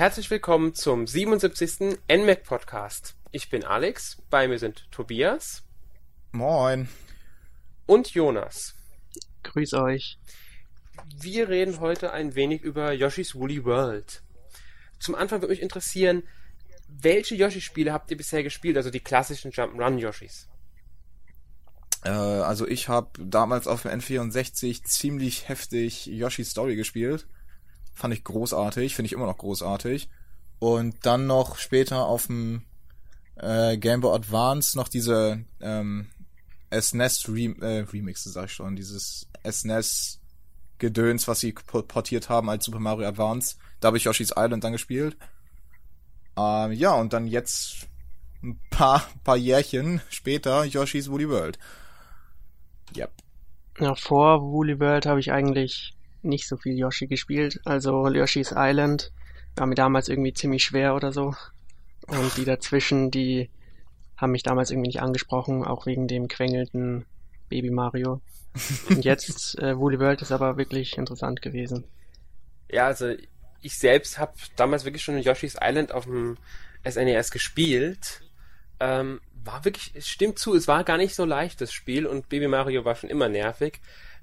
Herzlich willkommen zum 77. NMAC Podcast. Ich bin Alex, bei mir sind Tobias. Moin. Und Jonas. Grüß euch. Wir reden heute ein wenig über Yoshi's Woolly World. Zum Anfang würde mich interessieren, welche Yoshi-Spiele habt ihr bisher gespielt, also die klassischen Jump'n'Run-Yoshis? Äh, also ich habe damals auf dem N64 ziemlich heftig Yoshi Story gespielt. Fand ich großartig, finde ich immer noch großartig. Und dann noch später auf dem äh, Game Boy Advance noch diese ähm, SNES Rem äh, Remixe, sag ich schon, dieses SNES Gedöns, was sie portiert haben als Super Mario Advance. Da habe ich Yoshi's Island dann gespielt. Ähm, ja, und dann jetzt ein paar, paar Jährchen später Yoshi's Woolly World. Yep. Ja, vor Woolly World habe ich eigentlich nicht so viel Yoshi gespielt. Also Yoshi's Island war mir damals irgendwie ziemlich schwer oder so. Und die dazwischen, die haben mich damals irgendwie nicht angesprochen, auch wegen dem quengelnden Baby Mario. Und jetzt äh, Woolly World ist aber wirklich interessant gewesen. Ja, also ich selbst habe damals wirklich schon Yoshi's Island auf dem SNES e gespielt. Ähm, war wirklich, es stimmt zu, es war gar nicht so leicht, das Spiel, und Baby Mario war schon immer nervig.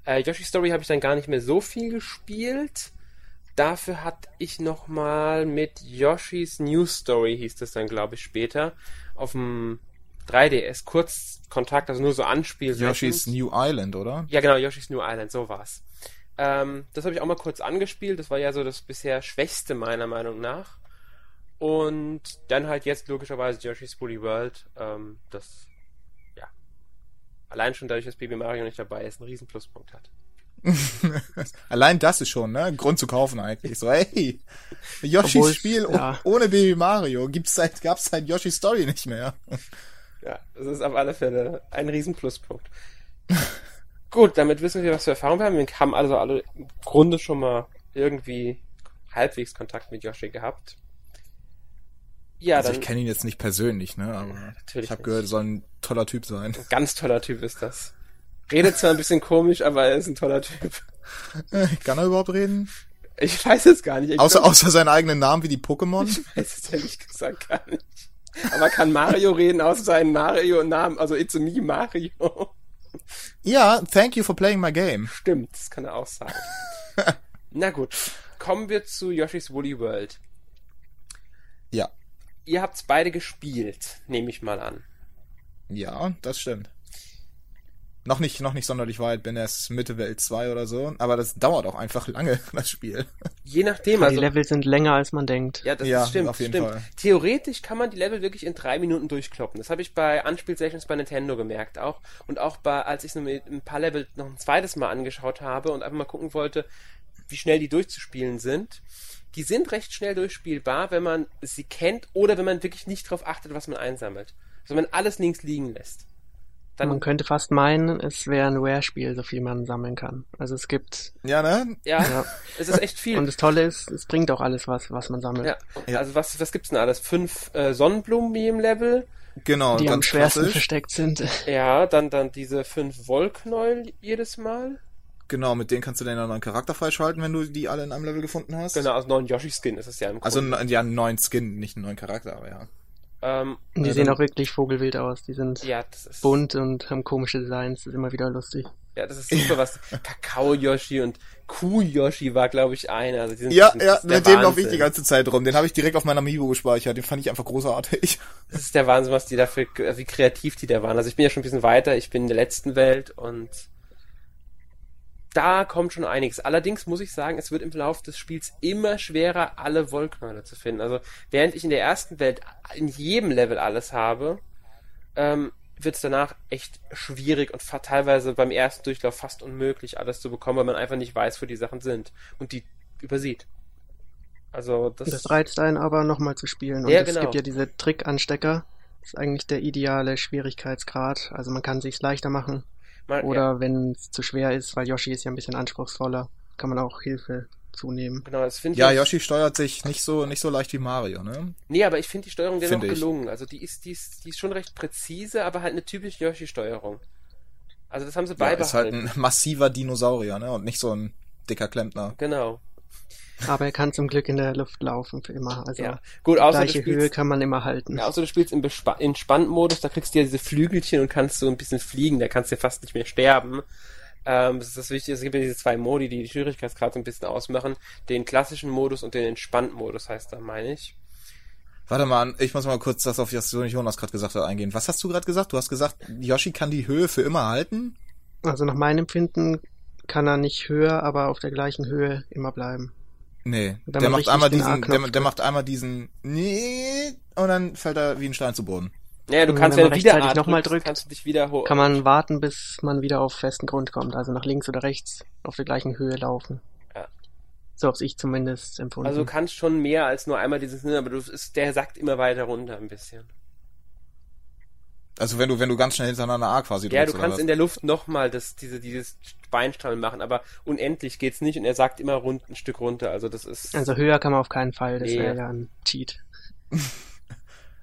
Äh, Yoshi Story habe ich dann gar nicht mehr so viel gespielt. Dafür hatte ich nochmal mit Yoshi's New Story, hieß das dann, glaube ich, später, auf dem 3DS kurz Kontakt, also nur so Anspiel. Yoshi's New Island, oder? Ja, genau, Yoshi's New Island, so war's. Ähm, das habe ich auch mal kurz angespielt. Das war ja so das bisher schwächste meiner Meinung nach. Und dann halt jetzt logischerweise Yoshi's Woolly World. Ähm, das allein schon dadurch, dass Baby Mario nicht dabei ist, einen riesen Pluspunkt hat. Allein das ist schon, ne? Grund zu kaufen eigentlich. So, hey, Yoshis Spiel ja. ohne Baby Mario gibt's seit, gab's seit Yoshi Story nicht mehr. Ja, das ist auf alle Fälle ein riesen Pluspunkt. Gut, damit wissen wir, was für Erfahrungen wir haben. Wir haben also alle im Grunde schon mal irgendwie halbwegs Kontakt mit Yoshi gehabt. Ja, also dann, ich kenne ihn jetzt nicht persönlich, ne? Aber natürlich ich habe gehört, er soll ein toller Typ sein. Ein ganz toller Typ ist das. Redet zwar ein bisschen komisch, aber er ist ein toller Typ. Kann er überhaupt reden? Ich weiß es gar nicht. Ich außer, glaub, außer seinen eigenen Namen wie die Pokémon? Ich weiß es ehrlich gesagt gar nicht. Aber kann Mario reden außer seinen Mario-Namen, also It's me Mario? Ja, thank you for playing my game. Stimmt, das kann er auch sagen. Na gut, kommen wir zu Yoshi's Woolly World. Ja ihr habt's beide gespielt, nehme ich mal an. Ja, das stimmt. Noch nicht, noch nicht sonderlich weit, bin erst Mitte Welt 2 oder so, aber das dauert auch einfach lange, das Spiel. Je nachdem, also. Die Level sind länger als man denkt. Ja, das ja, stimmt, auf jeden stimmt. Fall. Theoretisch kann man die Level wirklich in drei Minuten durchkloppen. Das habe ich bei Anspielsessions bei Nintendo gemerkt auch. Und auch bei, als ich ein paar Level noch ein zweites Mal angeschaut habe und einfach mal gucken wollte, wie schnell die durchzuspielen sind die sind recht schnell durchspielbar, wenn man sie kennt oder wenn man wirklich nicht darauf achtet, was man einsammelt. Also wenn man alles links liegen lässt. Dann man könnte fast meinen, es wäre ein Rare-Spiel, so viel man sammeln kann. Also es gibt. Ja, ne? Ja, ja. es ist echt viel. Und das Tolle ist, es bringt auch alles was, was man sammelt. Ja. ja. Also was, was gibt's denn alles? Fünf äh, Sonnenblumen wie im Level. Genau, die am schwersten klassisch. versteckt sind. Ja, dann, dann diese fünf Wollknäuel jedes Mal. Genau, mit denen kannst du dann einen neuen Charakter freischalten, wenn du die alle in einem Level gefunden hast. Genau, also neuen Yoshi-Skin ist es ja im also, Grunde. Also ja, einen neuen Skin, nicht einen neuen Charakter, aber ja. Ähm, die äh, sehen auch wirklich vogelwild aus. Die sind ja, bunt und haben komische Designs. Das ist immer wieder lustig. Ja, das ist super, was Kakao-Yoshi und Kuh-Yoshi war, glaube ich, einer. Also sind, ja, ja, mit dem laufe ich die ganze Zeit rum. Den habe ich direkt auf meiner Amiibo gespeichert. Den fand ich einfach großartig. Das ist der Wahnsinn, was die dafür, wie kreativ die da waren. Also ich bin ja schon ein bisschen weiter. Ich bin in der letzten Welt und da kommt schon einiges. Allerdings muss ich sagen, es wird im Laufe des Spiels immer schwerer, alle Wollknäuler zu finden. Also während ich in der ersten Welt in jedem Level alles habe, ähm, wird es danach echt schwierig und teilweise beim ersten Durchlauf fast unmöglich, alles zu bekommen, weil man einfach nicht weiß, wo die Sachen sind und die übersieht. Also das, das reizt einen aber nochmal zu spielen. Und ja, es genau. gibt ja diese Trick-Anstecker. Das ist eigentlich der ideale Schwierigkeitsgrad. Also man kann sich's leichter machen. Mal, Oder ja. wenn es zu schwer ist, weil Yoshi ist ja ein bisschen anspruchsvoller, kann man auch Hilfe zunehmen. Genau, das finde ich. Ja, Yoshi steuert sich nicht so, nicht so leicht wie Mario, ne? Nee, aber ich finde die Steuerung dennoch gelungen. Also die ist, die ist, die ist schon recht präzise, aber halt eine typische Yoshi-Steuerung. Also das haben sie ja, beibehalten. ist halt ein massiver Dinosaurier, ne? Und nicht so ein dicker Klempner. Genau. Aber er kann zum Glück in der Luft laufen für immer. Also ja. Gut, außer gleiche Höhe kann man immer halten. Ja, außer du spielst im Entspannmodus, da kriegst du ja diese Flügelchen und kannst so ein bisschen fliegen, da kannst du ja fast nicht mehr sterben. Ähm, das ist das Wichtige, es gibt ja diese zwei Modi, die die Schwierigkeitsgrad so ein bisschen ausmachen. Den klassischen Modus und den Entspanntmodus heißt da, meine ich. Warte mal, ich muss mal kurz das auf das Jonas gerade gesagt hat eingehen. Was hast du gerade gesagt? Du hast gesagt, Yoshi kann die Höhe für immer halten? Also nach meinem Empfinden kann er nicht höher, aber auf der gleichen Höhe immer bleiben. Nee, der macht einmal diesen, der, der, macht einmal diesen, nee, und dann fällt er wie ein Stein zu Boden. Ja, du kannst ja wieder nochmal drücken, kannst du dich wieder Kann man warten, bis man wieder auf festen Grund kommt, also nach links oder rechts auf der gleichen Höhe laufen. Ja. So hab's ich zumindest empfunden. Also du kannst schon mehr als nur einmal dieses, aber du ist, der sackt immer weiter runter ein bisschen. Also wenn du, wenn du ganz schnell hintereinander A quasi drückst. Ja, du kannst in der Luft nochmal das, diese, dieses Beinstrammeln machen, aber unendlich geht's nicht und er sagt immer rund, ein Stück runter, also das ist. Also höher kann man auf keinen Fall, das nee. wäre ja ein Cheat.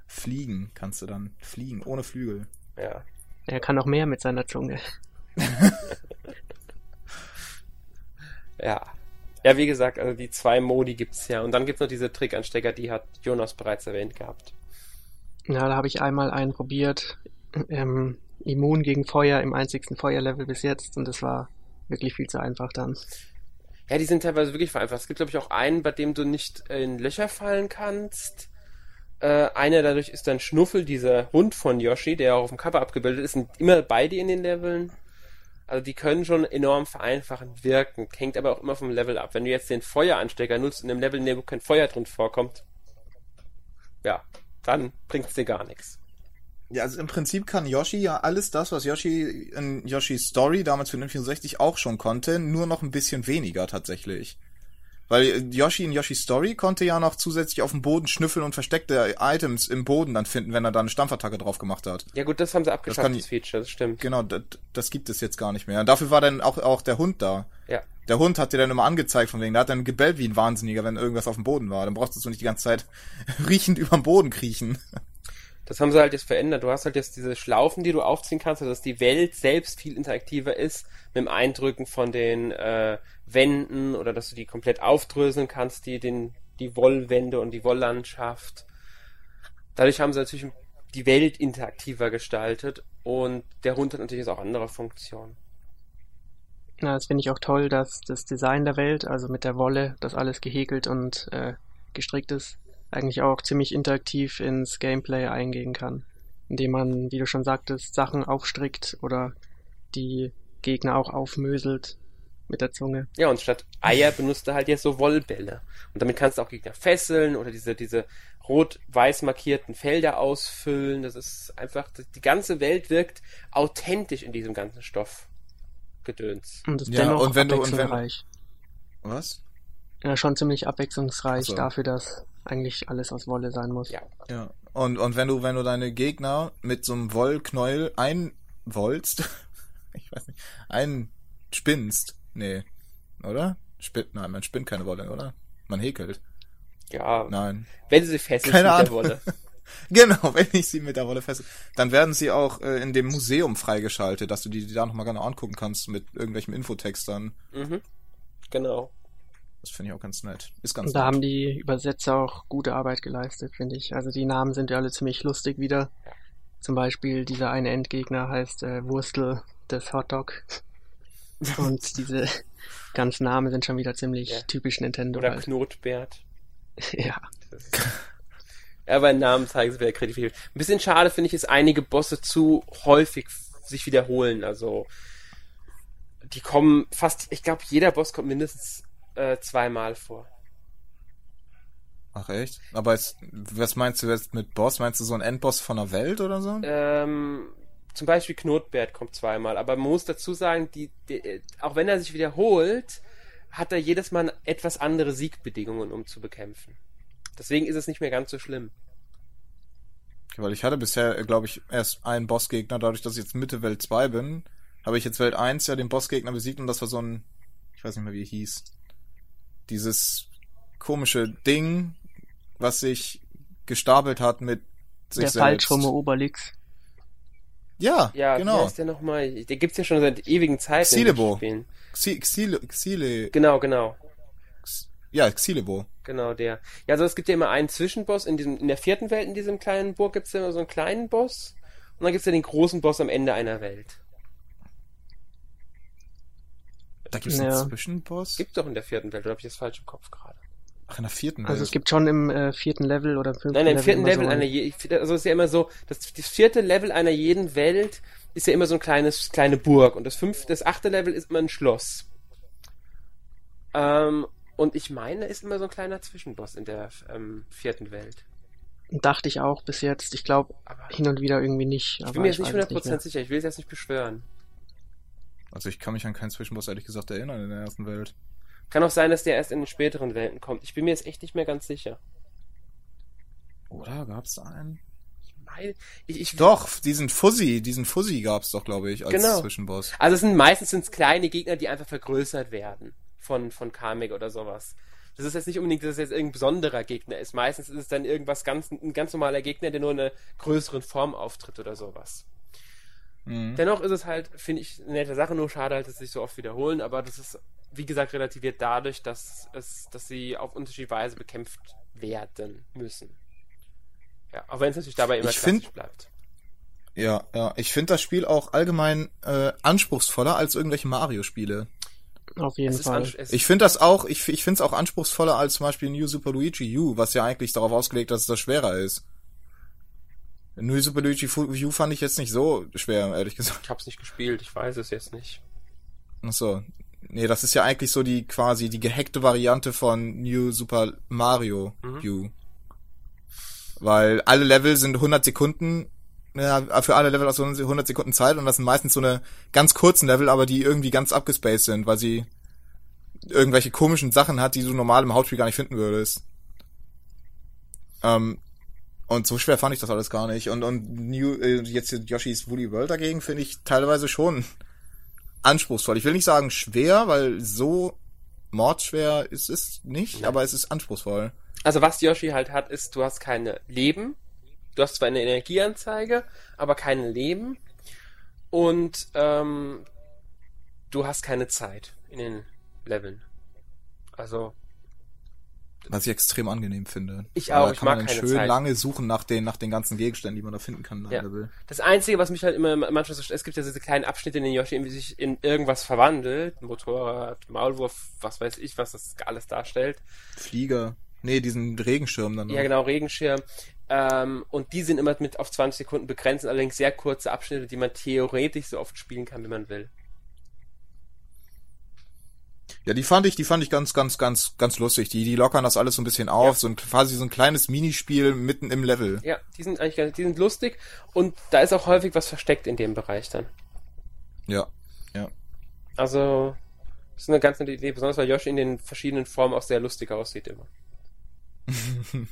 Fliegen kannst du dann. Fliegen, ohne Flügel. Ja. Er kann noch mehr mit seiner Zunge. ja. Ja, wie gesagt, also die zwei Modi gibt's ja. Und dann gibt's noch diese Trickanstecker, die hat Jonas bereits erwähnt gehabt. Ja, da habe ich einmal einen probiert. Ähm, immun gegen Feuer im einzigsten Feuerlevel bis jetzt und das war wirklich viel zu einfach dann. Ja, die sind teilweise wirklich vereinfacht. Es gibt, glaube ich, auch einen, bei dem du nicht in Löcher fallen kannst. Äh, einer dadurch ist dann Schnuffel, dieser Hund von Yoshi, der auch auf dem Cover abgebildet ist, sind immer beide in den Leveln. Also die können schon enorm vereinfachend wirken. Hängt aber auch immer vom Level ab. Wenn du jetzt den Feueranstecker nutzt in einem Level, in dem kein Feuer drin vorkommt, ja, dann bringt es dir gar nichts. Ja, also im Prinzip kann Yoshi ja alles das, was Yoshi in Yoshi's Story damals für den 64 auch schon konnte, nur noch ein bisschen weniger tatsächlich. Weil Yoshi in Yoshi's Story konnte ja noch zusätzlich auf dem Boden schnüffeln und versteckte Items im Boden dann finden, wenn er da eine Stampfattacke drauf gemacht hat. Ja gut, das haben sie abgeschafft, das, das Feature, das stimmt. Genau, das, das gibt es jetzt gar nicht mehr. Und dafür war dann auch, auch der Hund da. Der Hund hat dir dann immer angezeigt von wegen, der hat dann gebellt wie ein Wahnsinniger, wenn irgendwas auf dem Boden war. Dann brauchst du nicht die ganze Zeit riechend überm Boden kriechen. Das haben sie halt jetzt verändert. Du hast halt jetzt diese Schlaufen, die du aufziehen kannst, also dass die Welt selbst viel interaktiver ist mit dem Eindrücken von den äh, Wänden oder dass du die komplett aufdröseln kannst, die den die Wollwände und die Wolllandschaft. Dadurch haben sie natürlich die Welt interaktiver gestaltet und der Hund hat natürlich auch andere Funktionen. Ja, das finde ich auch toll, dass das Design der Welt, also mit der Wolle, das alles gehäkelt und äh, gestrickt ist, eigentlich auch ziemlich interaktiv ins Gameplay eingehen kann. Indem man, wie du schon sagtest, Sachen aufstrickt oder die Gegner auch aufmöselt mit der Zunge. Ja, und statt Eier benutzt er halt jetzt so Wollbälle. Und damit kannst du auch Gegner fesseln oder diese, diese rot-weiß markierten Felder ausfüllen. Das ist einfach, die ganze Welt wirkt authentisch in diesem ganzen Stoff. Gedöns. Und ist ja, dennoch und wenn abwechslungsreich. Du, und wenn, was? Ja, schon ziemlich abwechslungsreich so. dafür, dass eigentlich alles aus Wolle sein muss. Ja. ja. Und, und wenn du, wenn du deine Gegner mit so einem Wollknäuel einwollst, ich weiß nicht, einspinnst, nee, oder? Spinn, nein, man spinnt keine Wolle, oder? Man häkelt. Ja. Nein. Wenn sie fest keine mit der Wolle. genau, wenn ich sie mit der Wolle fest, dann werden sie auch äh, in dem Museum freigeschaltet, dass du die, die da nochmal gerne angucken kannst mit irgendwelchen Infotextern. Mhm. Genau. Das finde ich auch ganz nett. Ist ganz Da nett. haben die Übersetzer auch gute Arbeit geleistet, finde ich. Also die Namen sind ja alle ziemlich lustig wieder. Zum Beispiel dieser eine Endgegner heißt äh, Wurstel des Hotdog. Und diese ganzen Namen sind schon wieder ziemlich ja. typisch Nintendo. Oder halt. Knotbert. ja. Ja, bei Namen zeigen sie wieder kreativ. Ein bisschen schade finde ich, ist einige Bosse zu häufig sich wiederholen. Also die kommen fast, ich glaube, jeder Boss kommt mindestens äh, zweimal vor. Ach echt? Aber jetzt, was meinst du jetzt mit Boss? Meinst du so ein Endboss von der Welt oder so? Ähm, zum Beispiel Knotbert kommt zweimal, aber man muss dazu sagen, die, die, auch wenn er sich wiederholt, hat er jedes Mal etwas andere Siegbedingungen, um zu bekämpfen. Deswegen ist es nicht mehr ganz so schlimm. Weil ich hatte bisher, glaube ich, erst einen Bossgegner, dadurch, dass ich jetzt Mitte Welt 2 bin, habe ich jetzt Welt 1 ja den Bossgegner besiegt und das war so ein, ich weiß nicht mehr, wie er hieß dieses komische Ding, was sich gestapelt hat mit sich der selbst. falschrumme Obelix. Ja, ja, genau. Wie heißt der nochmal? Der gibt's ja schon seit ewigen Zeiten. Xilebo. Xile, Xile. Genau, genau. Ja, Xilebo. Genau, der. Ja, also es gibt ja immer einen Zwischenboss in diesem, in der vierten Welt, in diesem kleinen Burg gibt's ja immer so einen kleinen Boss. Und dann gibt's ja den großen Boss am Ende einer Welt. Da gibt's Ja. einen Zwischenboss? Gibt's doch in der vierten Welt, oder habe ich das falsch im Kopf gerade? Ach, in der vierten Also Welt. es gibt schon im äh, vierten Level oder fünften Nein, im vierten Level so einer je, also es ist ja immer so, das, das vierte Level einer jeden Welt ist ja immer so ein kleines, kleine Burg und das fünfte, das achte Level ist immer ein Schloss. Ähm, und ich meine, da ist immer so ein kleiner Zwischenboss in der ähm, vierten Welt. Dachte ich auch bis jetzt. Ich glaube Aber hin und wieder irgendwie nicht. ich aber bin mir jetzt nicht weiß es 100% mehr. sicher, ich will es jetzt nicht beschwören. Also ich kann mich an keinen Zwischenboss ehrlich gesagt erinnern in der ersten Welt. Kann auch sein, dass der erst in den späteren Welten kommt. Ich bin mir jetzt echt nicht mehr ganz sicher. Oder gab's da einen? Ich meine, ich, ich, Doch, diesen Fuzzy, diesen Fuzzy gab's doch, glaube ich, als Genau. Zwischenboss. Also es sind meistens sind's kleine Gegner, die einfach vergrößert werden von, von Kamek oder sowas. Das ist jetzt nicht unbedingt, dass es jetzt irgendein besonderer Gegner ist. Meistens ist es dann irgendwas ganz, ein ganz normaler Gegner, der nur in einer größeren Form auftritt oder sowas. Mhm. Dennoch ist es halt, finde ich, eine nette Sache, nur schade halt, dass sie sich so oft wiederholen, aber das ist, wie gesagt, relativiert dadurch, dass es, dass sie auf unterschiedliche Weise bekämpft werden müssen. Ja, auch wenn es natürlich dabei immer Ich find- bleibt. Ja, ja. Ich finde das Spiel auch allgemein äh, anspruchsvoller als irgendwelche Mario-Spiele. Auf jeden Fall. Ich finde das auch, ich, ich finde es auch anspruchsvoller als zum Beispiel New Super Luigi U, was ja eigentlich darauf ausgelegt, dass es das schwerer ist. New Super Luigi U fand ich jetzt nicht so schwer, ehrlich gesagt. ich hab's nicht gespielt, ich weiß es jetzt nicht. Ach so. Nee, das ist ja eigentlich so die quasi die gehackte Variante von New Super Mario Mhm. U. Weil alle Level sind 100 Sekunden, ja, für alle Level aus 100 Sekunden Zeit und das sind meistens so eine ganz kurzen Level, aber die irgendwie ganz abgespaced sind, weil sie irgendwelche komischen Sachen hat, die du normal im Hauptspiel gar nicht finden würdest. Ähm, und so schwer fand ich das alles gar nicht. Und, und New, äh, jetzt Yoshi's Woolly World dagegen finde ich teilweise schon anspruchsvoll. Ich will nicht sagen schwer, weil so mordschwer ist es nicht, Nein. aber es ist anspruchsvoll. Also was Yoshi halt hat, ist, du hast keine Leben. Du hast zwar eine Energieanzeige, aber keine Leben. Und ähm, du hast keine Zeit in den Leveln. Also, Was ich extrem angenehm finde. Ich auch, ich kann mag man keine schön Zeit. lange suchen nach den, nach den ganzen Gegenständen, die man da finden kann. Ja. Level. das Einzige, was mich halt immer manchmal so, es gibt ja diese kleinen Abschnitte, in denen Yoshi irgendwie sich in irgendwas verwandelt. Motorrad, Maulwurf, was weiß ich, was das alles darstellt. Flieger. Nee, diesen Regenschirm dann noch. Ja, genau, Regenschirm. Ähm, und die sind immer mit auf 20 Sekunden begrenzt, allerdings sehr kurze Abschnitte, die man theoretisch so oft spielen kann, wie man will. Ja, die fand ich, die fand ich ganz, ganz, ganz, ganz lustig. Die, die lockern das alles so ein bisschen auf. Ja. So ein, quasi so ein kleines Minispiel mitten im Level. Ja, die sind eigentlich ganz, die sind lustig und da ist auch häufig was versteckt in dem Bereich dann. Ja. Ja. Also, das ist eine ganz nette Idee, besonders weil Yoshi in den verschiedenen Formen auch sehr lustig aussieht immer.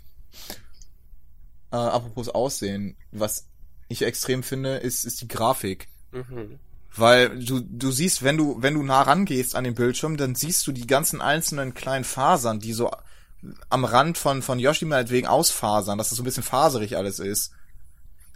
Äh, apropos Aussehen. Was ich extrem finde, ist, ist die Grafik. Mhm. Weil du, du siehst, wenn du, wenn du nah rangehst an den Bildschirm, dann siehst du die ganzen einzelnen kleinen Fasern, die so am Rand von, von Yoshi meinetwegen ausfasern, dass das so ein bisschen faserig alles ist.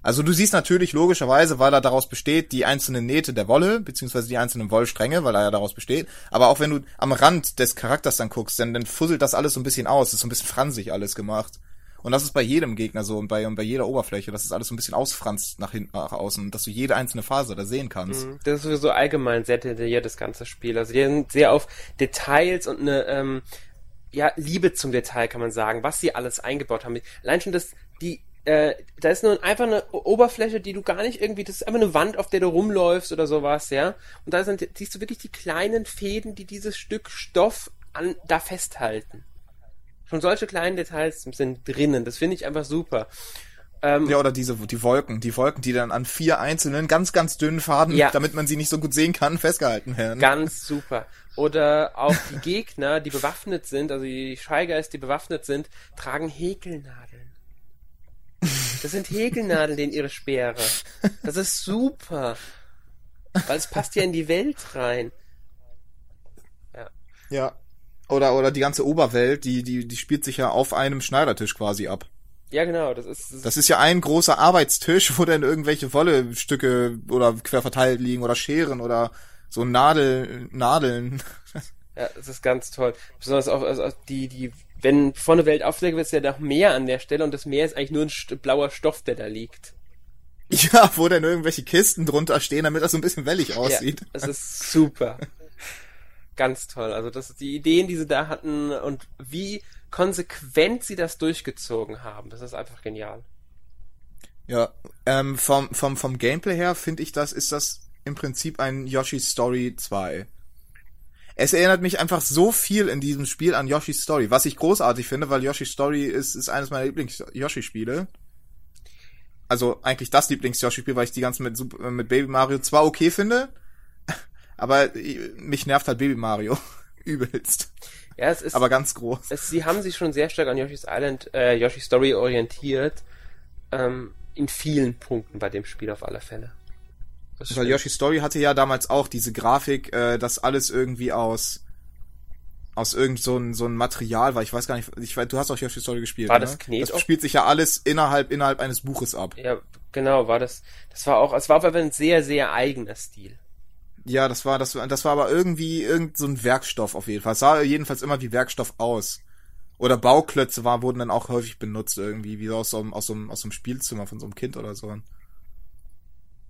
Also du siehst natürlich logischerweise, weil er daraus besteht, die einzelnen Nähte der Wolle, beziehungsweise die einzelnen Wollstränge, weil er ja daraus besteht. Aber auch wenn du am Rand des Charakters dann guckst, dann, dann fusselt das alles so ein bisschen aus. Das ist so ein bisschen fransig alles gemacht. Und das ist bei jedem Gegner so und bei, und bei jeder Oberfläche, dass es alles so ein bisschen ausfranst nach hinten, nach außen, dass du jede einzelne Faser da sehen kannst. Mhm. Das ist sowieso allgemein sehr detailliert, das ganze Spiel. Also die sind sehr auf Details und eine ähm, ja, Liebe zum Detail, kann man sagen, was sie alles eingebaut haben. Allein schon das, die, äh, da ist nur einfach eine Oberfläche, die du gar nicht irgendwie, das ist einfach eine Wand, auf der du rumläufst oder sowas, ja. Und da sind, siehst du wirklich die kleinen Fäden, die dieses Stück Stoff an, da festhalten. Schon solche kleinen Details sind drinnen. Das finde ich einfach super. Ähm, Ja, oder diese, die Wolken, die Wolken, die dann an vier einzelnen, ganz, ganz dünnen Faden, Ja. damit man sie nicht so gut sehen kann, festgehalten werden. Ganz super. Oder auch die Gegner, die bewaffnet sind, also die Scheigeist, die bewaffnet sind, tragen Häkelnadeln. Das sind Häkelnadeln in ihre Speere. Das ist super. Weil es passt ja in die Welt rein. Ja. Oder, oder die ganze Oberwelt, die, die, die spielt sich ja auf einem Schneidertisch quasi ab. Ja, genau, das ist, das ist Das ist ja ein großer Arbeitstisch, wo dann irgendwelche Wollestücke oder quer verteilt liegen oder Scheren oder so Nadel, Nadeln. Ja, das ist ganz toll. Besonders auch also die, die, wenn vorne Welt aufdeckt, wird es ja noch mehr an der Stelle und das Meer ist eigentlich nur ein blauer Stoff, der da liegt. Ja, wo dann irgendwelche Kisten drunter stehen, damit das so ein bisschen wellig aussieht. Ja, das ist super. ganz toll. Also das die Ideen, die sie da hatten und wie konsequent sie das durchgezogen haben. Das ist einfach genial. Ja, ähm, vom, vom, vom Gameplay her finde ich das, ist das im Prinzip ein Yoshi's Story 2. Es erinnert mich einfach so viel in diesem Spiel an Yoshi's Story, was ich großartig finde, weil Yoshi's Story ist, ist eines meiner Lieblings-Yoshi-Spiele. Also eigentlich das Lieblings-Yoshi-Spiel, weil ich die ganzen mit, mit Baby Mario zwar okay finde, aber mich nervt halt Baby Mario übelst. Ja, es ist, aber ganz groß. Es, sie haben sich schon sehr stark an Yoshi's Island, äh, Yoshi's Story orientiert. Ähm, in vielen Punkten bei dem Spiel auf alle Fälle. Weil Yoshi's Story hatte ja damals auch diese Grafik, äh, dass alles irgendwie aus aus irgend so ein, so ein Material war. Ich weiß gar nicht, ich weiß, du hast auch Yoshi's Story gespielt. War ne? das Knet? Das spielt sich ja alles innerhalb, innerhalb eines Buches ab. Ja, genau, war das, das war auch, es war aber ein sehr, sehr eigener Stil. Ja, das war, das, das war aber irgendwie irgend so ein Werkstoff auf jeden Fall. Es sah jedenfalls immer wie Werkstoff aus. Oder Bauklötze war, wurden dann auch häufig benutzt irgendwie, wie aus so einem, aus so einem, aus so einem Spielzimmer von so einem Kind oder so.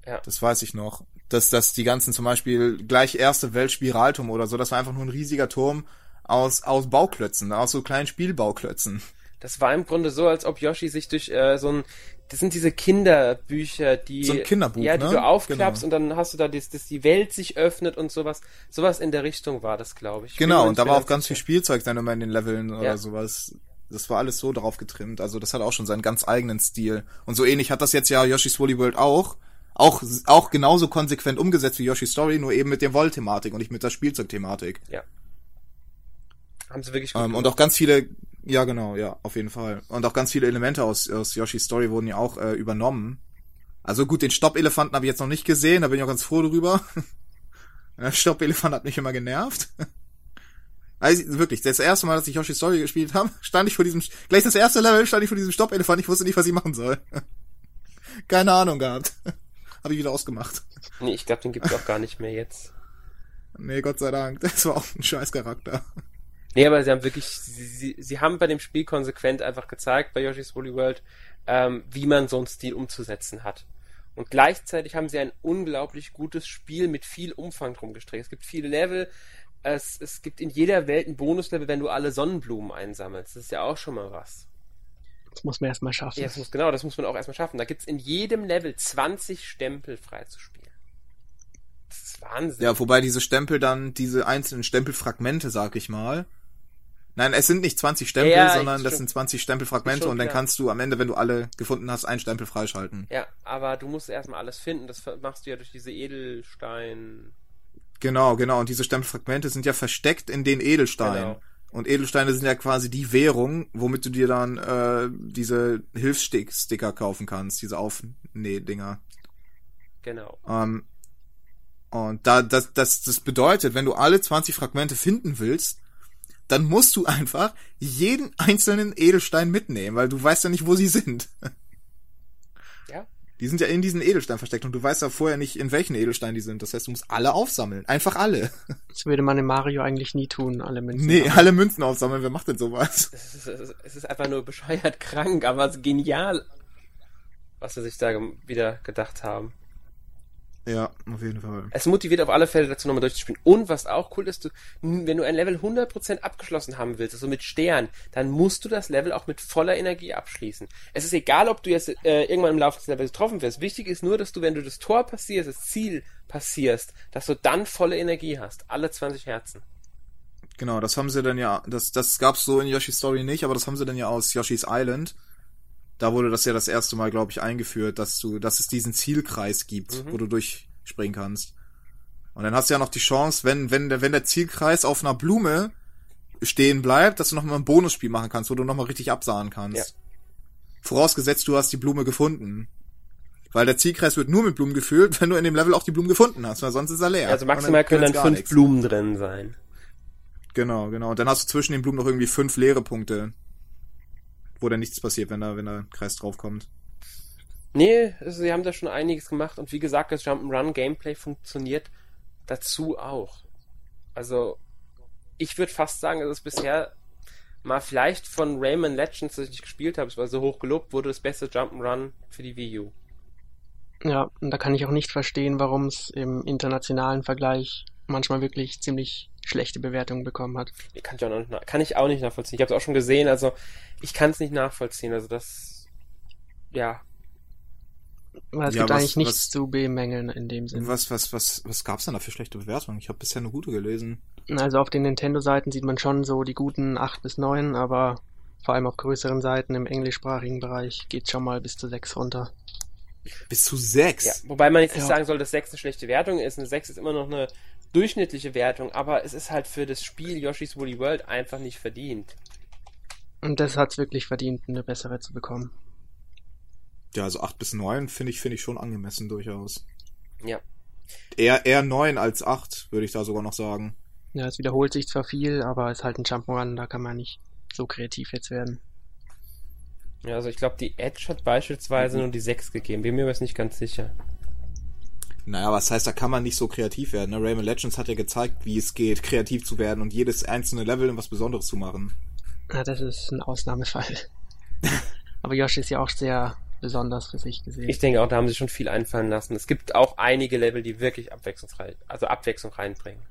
Ja. Das weiß ich noch. Dass, dass die ganzen zum Beispiel gleich erste Welt Spiralturm oder so, das war einfach nur ein riesiger Turm aus, aus Bauklötzen, aus so kleinen Spielbauklötzen. Das war im Grunde so, als ob Yoshi sich durch äh, so ein das sind diese Kinderbücher, die so ein Kinderbuch, ja, die ne? du aufklappst genau. und dann hast du da, dass, dass die Welt sich öffnet und sowas. Sowas in der Richtung war das, glaube ich. Genau, und da war auch ganz viel Spielzeug dann immer in den Leveln ja. oder sowas. Das war alles so drauf getrimmt. Also das hat auch schon seinen ganz eigenen Stil. Und so ähnlich hat das jetzt ja Yoshi's Woolly World auch. Auch, auch genauso konsequent umgesetzt wie Yoshi's Story, nur eben mit der Woll-Thematik und nicht mit der Spielzeugthematik. Ja. Haben sie wirklich gut ähm, Und auch ganz viele ja, genau, ja, auf jeden Fall. Und auch ganz viele Elemente aus, aus Yoshi's Story wurden ja auch äh, übernommen. Also gut, den Stoppelefanten habe ich jetzt noch nicht gesehen, da bin ich auch ganz froh drüber. Der Stoppelefant hat mich immer genervt. Also wirklich, das erste Mal, dass ich Yoshi's Story gespielt habe, stand ich vor diesem, gleich das erste Level stand ich vor diesem Stoppelefant, ich wusste nicht, was ich machen soll. Keine Ahnung gehabt. habe ich wieder ausgemacht. Nee, ich glaube, den gibt's auch gar nicht mehr jetzt. Nee, Gott sei Dank. Das war auch ein scheiß Charakter. Nee, aber sie haben wirklich, sie, sie, sie haben bei dem Spiel konsequent einfach gezeigt, bei Yoshi's Woolly World, ähm, wie man so einen Stil umzusetzen hat. Und gleichzeitig haben sie ein unglaublich gutes Spiel mit viel Umfang drum gestrickt. Es gibt viele Level, es, es gibt in jeder Welt ein Bonuslevel, wenn du alle Sonnenblumen einsammelst. Das ist ja auch schon mal was. Das muss man erstmal schaffen. Ja, das muss, genau, das muss man auch erstmal schaffen. Da gibt es in jedem Level 20 Stempel freizuspielen. Das ist Wahnsinn. Ja, wobei diese Stempel dann, diese einzelnen Stempelfragmente, sag ich mal, Nein, es sind nicht 20 Stempel, ja, sondern das sind 20 Stempelfragmente schon, und dann klar. kannst du am Ende, wenn du alle gefunden hast, einen Stempel freischalten. Ja, aber du musst erstmal alles finden. Das machst du ja durch diese Edelstein. Genau, genau. Und diese Stempelfragmente sind ja versteckt in den Edelsteinen. Genau. Und Edelsteine sind ja quasi die Währung, womit du dir dann äh, diese Hilfssticker kaufen kannst, diese Aufnäh-Dinger. Genau. Ähm, und da das, das, das bedeutet, wenn du alle 20 Fragmente finden willst, dann musst du einfach jeden einzelnen Edelstein mitnehmen, weil du weißt ja nicht, wo sie sind. Ja. Die sind ja in diesen Edelstein versteckt und du weißt ja vorher nicht, in welchen Edelstein die sind. Das heißt, du musst alle aufsammeln. Einfach alle. Das würde man in Mario eigentlich nie tun, alle Münzen. Nee, haben. alle Münzen aufsammeln. Wer macht denn sowas? Es ist, es ist einfach nur bescheuert krank, aber genial, was sie sich da wieder gedacht haben. Ja, auf jeden Fall. Es motiviert auf alle Fälle dazu, nochmal durchzuspielen. Und was auch cool ist, du, wenn du ein Level 100% abgeschlossen haben willst, also mit Stern, dann musst du das Level auch mit voller Energie abschließen. Es ist egal, ob du jetzt äh, irgendwann im Laufe des Levels getroffen wirst. Wichtig ist nur, dass du, wenn du das Tor passierst, das Ziel passierst, dass du dann volle Energie hast. Alle 20 Herzen. Genau, das haben sie dann ja, das, das gab's so in Yoshi's Story nicht, aber das haben sie dann ja aus Yoshi's Island da wurde das ja das erste Mal, glaube ich, eingeführt, dass du, dass es diesen Zielkreis gibt, mhm. wo du durchspringen kannst. Und dann hast du ja noch die Chance, wenn, wenn der, wenn der Zielkreis auf einer Blume stehen bleibt, dass du nochmal ein Bonusspiel machen kannst, wo du nochmal richtig absahen kannst. Ja. Vorausgesetzt, du hast die Blume gefunden. Weil der Zielkreis wird nur mit Blumen gefüllt, wenn du in dem Level auch die Blumen gefunden hast, weil sonst ist er leer. Also maximal dann können dann fünf nichts. Blumen drin sein. Genau, genau. Und dann hast du zwischen den Blumen noch irgendwie fünf leere Punkte wo dann nichts passiert, wenn da, wenn da ein Kreis draufkommt. Nee, also sie haben da schon einiges gemacht und wie gesagt, das Jump'n'Run Gameplay funktioniert dazu auch. Also ich würde fast sagen, dass es bisher mal vielleicht von Rayman Legends, das ich nicht gespielt habe, es war so hoch gelobt, wurde das beste Jump'n'Run für die Wii U. Ja, und da kann ich auch nicht verstehen, warum es im internationalen Vergleich manchmal wirklich ziemlich schlechte Bewertungen bekommen hat. Kann ich auch, noch, kann ich auch nicht nachvollziehen. Ich habe es auch schon gesehen, also ich kann es nicht nachvollziehen. Also das, ja. Weil es Ja, gibt was- eigentlich nichts was- zu bemängeln in dem Sinne. Was, was, was, was gab's denn da für schlechte Bewertungen? Ich habe bisher eine gute gelesen. Also auf den Nintendo-Seiten sieht man schon so die guten 8 bis 9, aber vor allem auf größeren Seiten im englischsprachigen Bereich geht schon mal bis zu 6 runter. Bis zu sechs. ja. Wobei man jetzt nicht Ja. sagen soll, dass 6 eine schlechte Wertung ist. Eine 6 ist immer noch eine durchschnittliche Wertung, aber es ist halt für das Spiel Yoshi's Woolly World einfach nicht verdient. Und das hat's wirklich verdient, eine bessere zu bekommen. Ja, also acht bis neun finde ich, finde ich schon angemessen durchaus. Ja. Eher, eher neun als acht, würde ich da sogar noch sagen. Ja, es wiederholt sich zwar viel, aber es ist halt ein Jump'n'Run, da kann man nicht so kreativ jetzt werden. Ja, also ich glaube, die Edge hat beispielsweise nur die 6 gegeben. Bin mir aber jetzt nicht ganz sicher. Naja, was heißt, da kann man nicht so kreativ werden. Ne? Rayman Legends hat ja gezeigt, wie es geht, kreativ zu werden und jedes einzelne Level in was Besonderes zu machen. Ja, das ist ein Ausnahmefall. aber Yoshi ist ja auch sehr besonders für sich gesehen. Ich denke auch, da haben sie schon viel einfallen lassen. Es gibt auch einige Level, die wirklich abwechslungsreich, also Abwechslung reinbringen.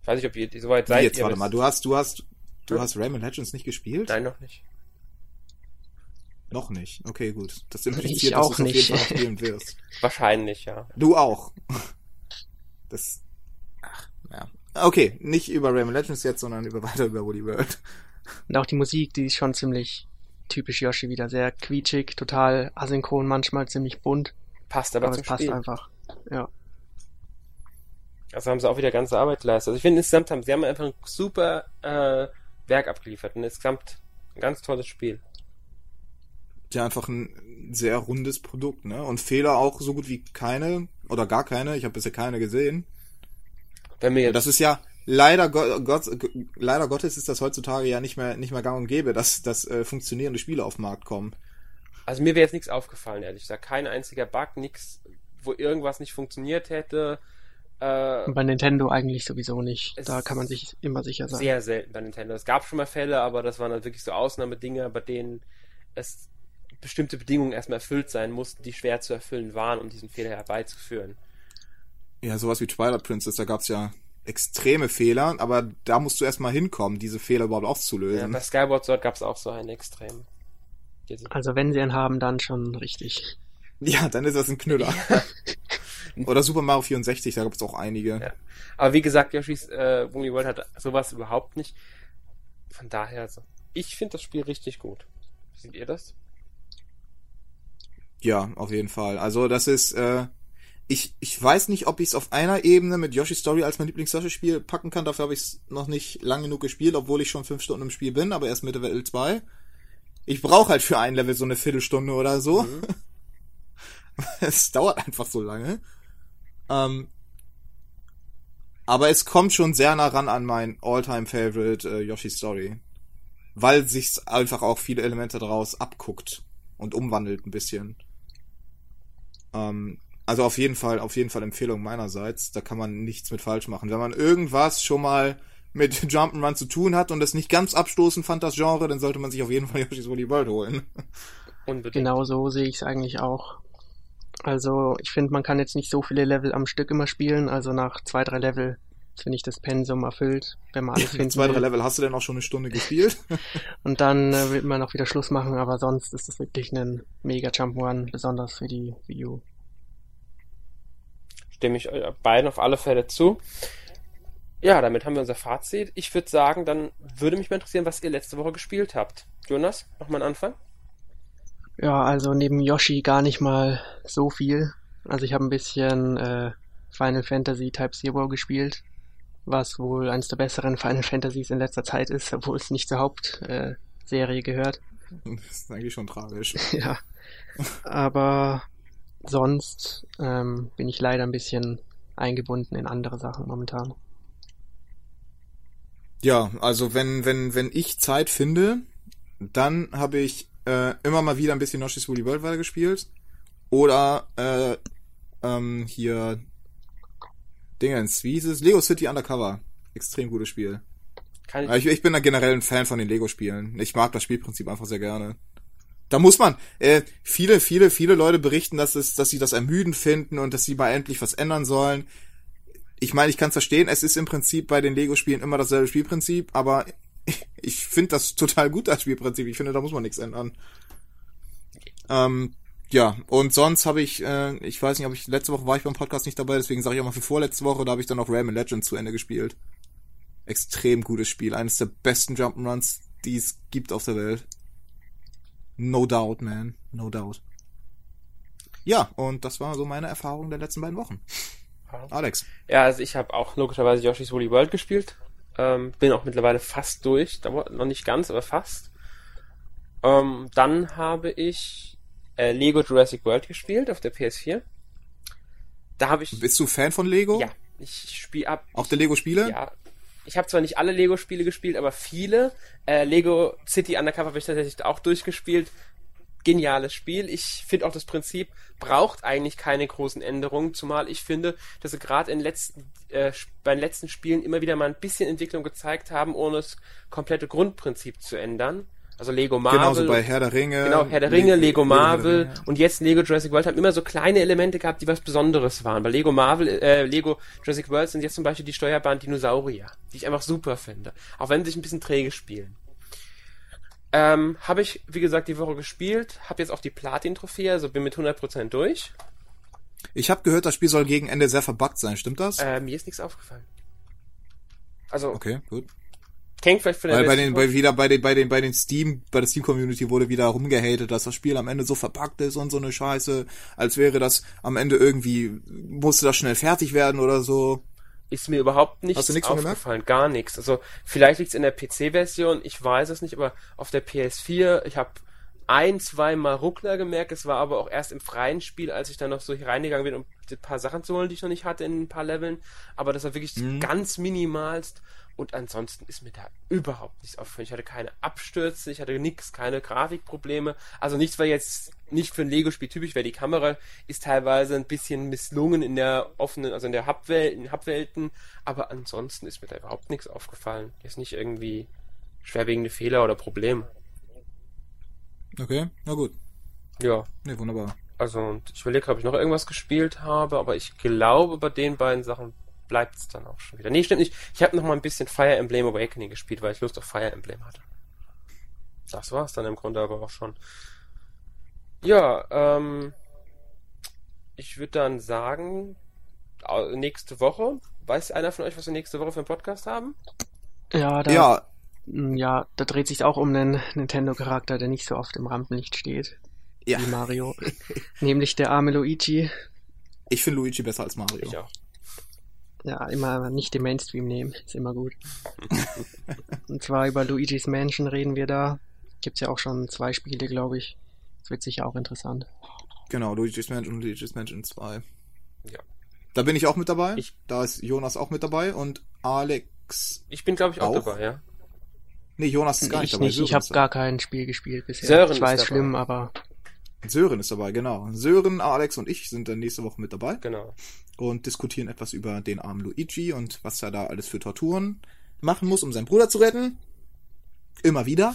Ich weiß nicht, ob ihr soweit Wie seid. jetzt, ihr warte wisst- mal, du hast, du hast, du Hm? hast Rayman Legends nicht gespielt? Nein, noch nicht. Noch nicht. Okay, gut. Das Ich impliziert, dass auch du es auf jeden nicht. Fall spielen wirst. Wahrscheinlich, ja. Du auch. Das. Ach, ja. Okay, nicht über Rayman Legends jetzt, sondern über weiter über Woody World. Und auch die Musik, die ist schon ziemlich typisch Yoshi wieder. Sehr quietschig, total asynchron, manchmal ziemlich bunt. Passt aber, Aber zum es passt Spiel. einfach. Ja. Also haben sie auch wieder ganze Arbeit geleistet. Also ich finde insgesamt haben sie haben einfach ein super äh, Werk abgeliefert. Und insgesamt ein ganz tolles Spiel. Ja, einfach ein sehr rundes Produkt, ne? Und Fehler auch so gut wie keine oder gar keine. Ich habe bisher keine gesehen. Wenn mir jetzt, das ist ja leider Gott, Gott, leider Gottes ist das heutzutage ja nicht mehr nicht mehr gang und gäbe, dass dass äh, funktionierende Spiele auf den Markt kommen. also mir wäre jetzt nichts aufgefallen, ehrlich gesagt. Kein einziger Bug, nichts, wo irgendwas nicht funktioniert hätte. Äh, Und bei Nintendo eigentlich sowieso nicht. Da kann man sich immer sicher sein. sehr selten bei Nintendo. Es gab schon mal Fälle, aber das waren halt wirklich so Ausnahmedinger, bei denen es bestimmte Bedingungen erstmal erfüllt sein mussten, die schwer zu erfüllen waren, um diesen Fehler herbeizuführen. Ja, sowas wie Twilight Princess, da gab's ja extreme Fehler, aber da musst du erstmal hinkommen, diese Fehler überhaupt Ja, aufzulösen. bei Skyward Sword gab es auch so einen extrem. Also wenn sie einen haben, dann schon richtig. Ja, dann ist das ein Knüller. Oder Super Mario 64, da gab's auch einige. Ja. Aber wie gesagt, Yoshi's äh, Woolly World hat sowas überhaupt nicht. Von daher, also, ich finde das Spiel richtig gut. Seht ihr das? Ja, auf jeden Fall. Also das ist, äh, ich, ich weiß nicht, ob ich es auf einer Ebene mit Yoshi Story als mein Lieblings-Yoshi-Spiel packen kann. Dafür habe ich es noch nicht lang genug gespielt, obwohl ich schon fünf Stunden im Spiel bin, aber erst Mitte Level 2. Ich brauche halt für ein Level so eine Viertelstunde oder so. Mhm. es dauert einfach so lange. Ähm, aber es kommt schon sehr nah ran an mein All-Time-Favorite äh, Yoshi Story. Weil sich's einfach auch viele Elemente daraus abguckt und umwandelt ein bisschen. Ähm, also auf jeden Fall, auf jeden Fall Empfehlung meinerseits. Da kann man nichts mit falsch machen. Wenn man irgendwas schon mal mit Jump'n'Run zu tun hat und es nicht ganz abstoßend fand, das Genre, dann sollte man sich auf jeden Fall Yoshi's Woolly World holen. Unbedingt. Genau so sehe ich es eigentlich auch. Also ich finde, man kann jetzt nicht so viele Level am Stück immer spielen. Also nach zwei, drei Level finde ich das Pensum erfüllt, wenn man alles In finden zwei, drei. Level hast du denn auch schon eine Stunde gespielt? Und dann äh, wird man auch wieder Schluss machen, aber sonst ist das wirklich ein mega Jump'n'Run, besonders für die Wii U. Stimme ich euch beiden auf alle Fälle zu. Ja, damit haben wir unser Fazit. Ich würde sagen, dann würde mich mal interessieren, was ihr letzte Woche gespielt habt. Jonas, mach mal einen Anfang. Ja, also neben Yoshi gar nicht mal so viel. Also ich habe ein bisschen äh, Final Fantasy Type Zero gespielt, was wohl eines der besseren Final Fantasies in letzter Zeit ist, obwohl es nicht zur Hauptserie Serie gehört. Das ist eigentlich schon tragisch. ja. Aber sonst ähm, bin ich leider ein bisschen eingebunden in andere Sachen momentan. Ja, also wenn, wenn, wenn ich Zeit finde, dann habe ich äh, immer mal wieder ein bisschen Yoshi's Woolly World weitergespielt. Oder äh, ähm, hier Dingens, wie hieß es? Lego City Undercover Extrem gutes Spiel. Kann ich, Ich, bin da generell ein Fan von den Lego-Spielen. Ich mag das Spielprinzip einfach sehr gerne. Da muss man, äh, viele, viele, viele Leute berichten, dass es, dass sie das ermüdend finden und dass sie mal endlich was ändern sollen. Ich meine, ich kann es verstehen, es ist im Prinzip bei den Lego-Spielen immer dasselbe Spielprinzip, aber ich finde das total gut, das Spielprinzip. Ich finde, da muss man nichts ändern. Ähm, ja, und sonst habe ich, äh, ich weiß nicht, ob ich, letzte Woche war ich beim Podcast nicht dabei, deswegen sage ich auch mal für vorletzte Woche, da habe ich dann noch Rayman Legends zu Ende gespielt. Extrem gutes Spiel, eines der besten Jump'n'Runs, die es gibt auf der Welt. No doubt, man, no doubt. Ja, und das war so meine Erfahrung der letzten beiden Wochen. Alex. ja, also ich habe auch logischerweise Yoshi's Woolly World gespielt. Ähm, bin auch mittlerweile fast durch. Da noch nicht ganz, aber fast. Ähm, dann habe ich äh, Lego Jurassic World gespielt auf der PS4. Da habe ich. Bist du Fan von Lego? Ja, ich spiele ab. Auch der Lego-Spiele? Ja. Ich habe zwar nicht alle Lego-Spiele gespielt, aber viele. Äh, Lego City Undercover habe ich tatsächlich auch durchgespielt. Geniales Spiel. Ich finde auch das Prinzip braucht eigentlich keine großen Änderungen, zumal ich finde, dass sie gerade in letzten, äh, bei den letzten Spielen immer wieder mal ein bisschen Entwicklung gezeigt haben, ohne das komplette Grundprinzip zu ändern. Also Lego Marvel. Genauso bei Herr der Ringe. Genau, Herr der Ringe, Le- Lego Marvel Ringe. und jetzt Lego Jurassic World haben immer so kleine Elemente gehabt, die was Besonderes waren. Bei Lego Marvel, äh, Lego Jurassic World sind jetzt zum Beispiel die steuerbaren Dinosaurier, die ich einfach super finde. Auch wenn sie sich ein bisschen träge spielen. Ähm, habe ich, wie gesagt, die Woche gespielt, habe jetzt auch die Platin-Trophäe, also bin mit 100% durch. Ich habe gehört, das Spiel soll gegen Ende sehr verbuggt sein, stimmt das? Äh, mir ist nichts aufgefallen. Also, Okay, gut. Hängt vielleicht von der Weil bei den, bei wieder bei den, bei den, bei den Steam, bei der Steam Community wurde wieder rumgehatet, dass das Spiel am Ende so verpackt ist und so eine Scheiße, als wäre das am Ende irgendwie, musste das schnell fertig werden oder so. ist mir überhaupt nichts Hast du nichts aufgefallen, gar nichts. Also vielleicht liegt's in der PC-Version, ich weiß es nicht, aber auf der PS4, ich habe ein, zwei Mal Ruckler gemerkt, es war aber auch erst im freien Spiel, als ich dann noch so hier reingegangen bin, um ein paar Sachen zu holen, die ich noch nicht hatte in ein paar Leveln, aber das war wirklich Mhm. ganz minimalst und ansonsten ist mir da überhaupt nichts aufgefallen. Ich hatte keine Abstürze, ich hatte nichts, keine Grafikprobleme, also nichts war jetzt nicht für ein Lego-Spiel typisch, weil die Kamera ist teilweise ein bisschen misslungen in der offenen, also in der Hubwelt, in Hubwelten, aber ansonsten ist mir da überhaupt nichts aufgefallen. Jetzt nicht irgendwie schwerwiegende Fehler oder Probleme. Okay, na gut. Ja, Ne, wunderbar. also und ich überlege, ob ich noch irgendwas gespielt habe, aber ich glaube, bei den beiden Sachen bleibt es dann auch schon wieder. Nee, stimmt nicht. Ich habe noch mal ein bisschen Fire Emblem Awakening gespielt, weil ich Lust auf Fire Emblem hatte. Das war's dann im Grunde aber auch schon. Ja, ähm, ich würde dann sagen, nächste Woche. Weiß einer von euch, was wir nächste Woche für einen Podcast haben? Ja, da, Ja, ja, da dreht sich auch um einen Nintendo-Charakter, der nicht so oft im Rampenlicht steht ja. wie Mario. Nämlich der arme Luigi. Ich finde Luigi besser als Mario. Ich auch. Ja, immer nicht den Mainstream nehmen, ist immer gut. Und zwar über Luigi's Mansion reden wir da. Gibt's ja auch schon zwei Spiele, glaube ich. Das wird sicher auch interessant. Genau, Luigi's Mansion und Luigi's Mansion 2. Ja. Da bin ich auch mit dabei. Ich- da ist Jonas auch mit dabei und Alex. Ich bin, glaube ich, auch, Auch? dabei, ja. Nee, Jonas ist gar nicht ich dabei. nicht, ich habe gar kein Spiel gespielt bisher. Sören ich ist weiß, dabei. schlimm, aber. Sören ist dabei, genau. Sören, Alex und ich sind dann nächste Woche mit dabei Genau. und diskutieren etwas über den armen Luigi und was er da alles für Torturen machen muss, um seinen Bruder zu retten. Immer wieder.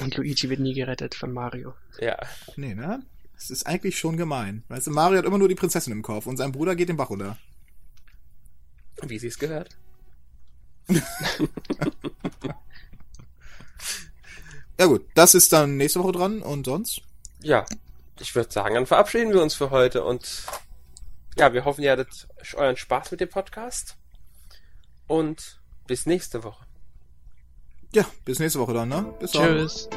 und Luigi wird nie gerettet von Mario. Ja. Nee, ne? Es ist eigentlich schon gemein. Weißt du, Mario hat immer nur die Prinzessin im Kopf und sein Bruder geht den Bach runter. Wie sie es gehört. Ja gut, das ist dann nächste Woche dran und sonst? Ja, ich würde sagen, dann verabschieden wir uns für heute und ja, wir hoffen, ihr hattet euren Spaß mit dem Podcast und bis nächste Woche. Ja, bis nächste Woche dann, ne? Bis dann. Tschüss.